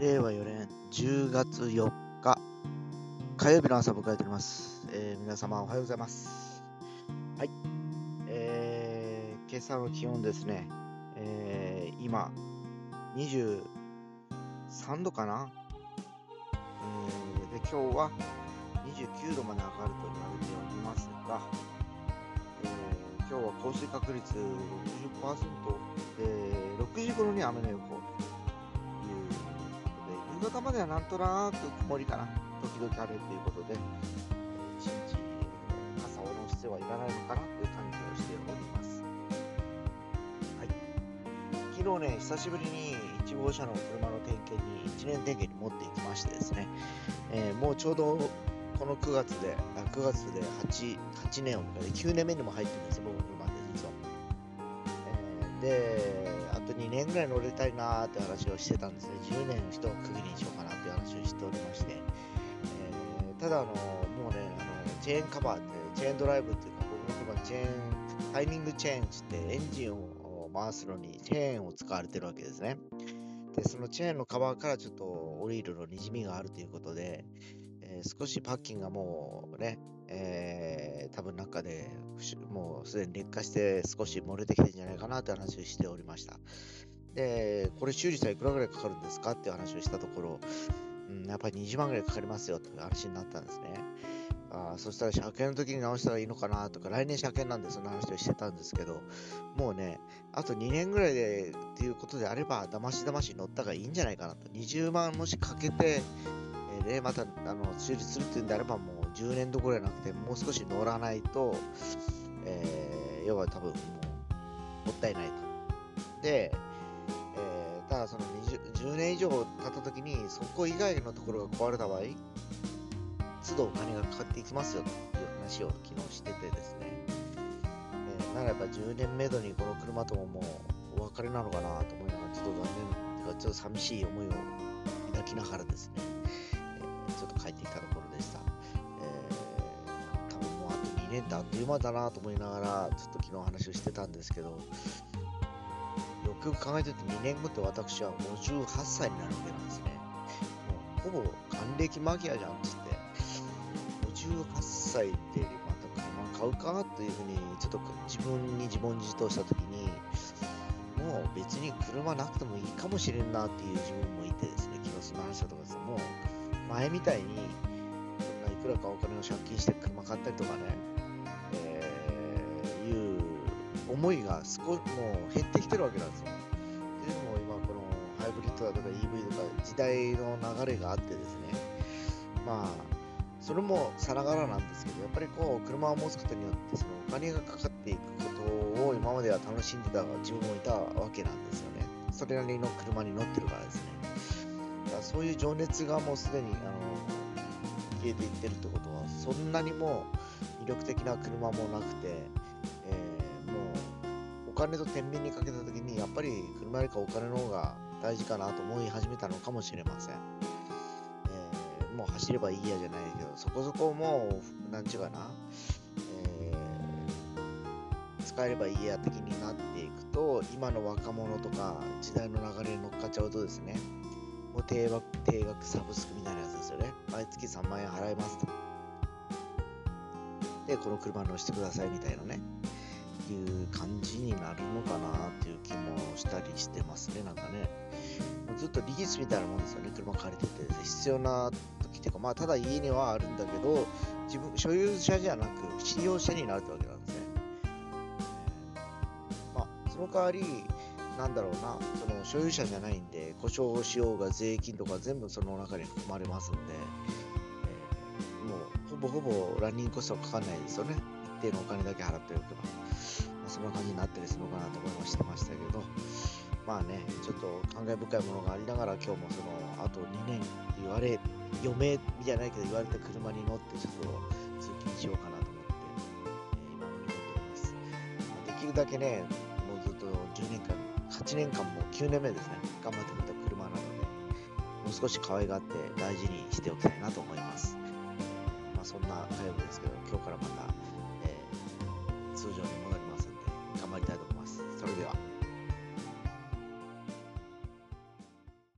令和4年10月4日火曜日の朝を迎えております、えー皆様おはようございます。はい、えー今朝の気温ですね、えー今23度かな、えーで今日は29度まで上がると言われておりますが、えー今日は降水確率60%で6時頃に雨の予報。夕方まではなんとなく曇りかな。時々晴れということで一日傘を下ろす必要はいらないのかなという感じをしております。はい。昨日ね久しぶりに1号車の車の点検に1年点検に持っていきましてですね、えーもうちょうどこの9月で、あ9月で 8, 8年を迎えて9年目にも入ってるんですよ、僕の車。で、あと2年ぐらい乗りたいなーって話をしてたんですね。10年一区切りにしようかなって話をしておりまして。えーただ、あのもうねあの、チェーンカバーって、チェーンドライブっていうか、僕の車、チェーン、タイミングチェーンってエンジンを回すのにチェーンを使われてるわけですね。で、そのチェーンのカバーからちょっとオイルのにじみがあるということで、えー少しパッキンがもうね、えー多分中でもうすでに劣化して少し漏れてきてるんじゃないかなという話をしておりました。で、これ修理したらいくらぐらいかかるんですかって話をしたところ、うん、やっぱり20万ぐらいかかりますよという話になったんですね。あそしたら車検の時に直したらいいのかなとか、来年車検なんでそんな話をしてたんですけど、もうね、あと2年ぐらいでっていうことであれば、だましだまし乗ったがいいんじゃないかなと。20万もしかけて、えーで、またあの修理するっていうんであれば、もう10年どころじゃなくて、もう少し乗らないと、えー要は多分もう、もったいないと。で、えーただその 20, 10年以上経った時に、そこ以外のところが壊れた場合、都度お金がかかっていきますよという話を昨日しててですね。えーならやっぱ10年目処にこの車とももうお別れなのかなと思いながら、ちょっと残念、てかちょっと寂しい思いを抱きながらですね、えーちょっと帰ってきたところでした。年ってあっという間だなと思いながら、ちょっと昨日話をしてたんですけど、よくよく考えてると2年後って私は58歳になるわけなんですね。もうほぼ還暦間際じゃんっつって、58歳でまた車買うかというふうに、ちょっと自分に自問自答したときに、もう別に車なくてもいいかもしれんなっていう自分もいてですね、昨日その話したとかですもう前みたいに、いくらかお金を借金して車買ったりとかね、思いが少しもう減ってきてるわけなんですよ。っていうのも今このハイブリッドだとか EV とか時代の流れがあってですね、まあ、それもさながらなんですけど、やっぱりこう、車を持つことによって、そのお金がかかっていくことを今までは楽しんでた自分もいたわけなんですよね。それなりの車に乗ってるからですね。だからそういう情熱がもうすでに、あの、消えていってるってことは、そんなにもう魅力的な車もなくて、金と天秤にかけたときに、やっぱり車よりかお金の方が大事かなと思い始めたのかもしれません。えーもう走ればいいやじゃないけど、そこそこもう、なんちゅうかな、えー使えればいいや的になっていくと、今の若者とか時代の流れに乗っかっちゃうとですね、もう定額定額サブスクみたいなやつですよね。毎月3万円払いますと。で、この車乗せてくださいみたいなね、いう感じになるのかなっていう気もしたりしてますね、なんかね。ずっとリースみたいなもんですよね、車借りてて。必要な時っていうか、まあ、ただ家にはあるんだけど、自分、所有者じゃなく、使用者になるってわけなんですね。まあ、その代わり、なんだろうな、その所有者じゃないんで、故障しようが税金とか全部その中に含まれますんで、えーもうほぼほぼランニングコストはかかんないですよね。定のお金だけ払っておけば。まあ、そんな感じになったりするのかなと思いましてましたけど、まあね、ちょっと感慨深いものがありながら、今日もその、あと2年言われ、余命じゃないけど言われた車に乗って、ちょっと通勤しようかなと思って、えー今乗り込んでおります。まあできるだけね、もうずっと10年間、8年間も9年目ですね、頑張ってくれた車なので、もう少し可愛がって大事にしておきたいなと思います。まあ、そんな火曜日ですけど、今日からまた、えー通常に戻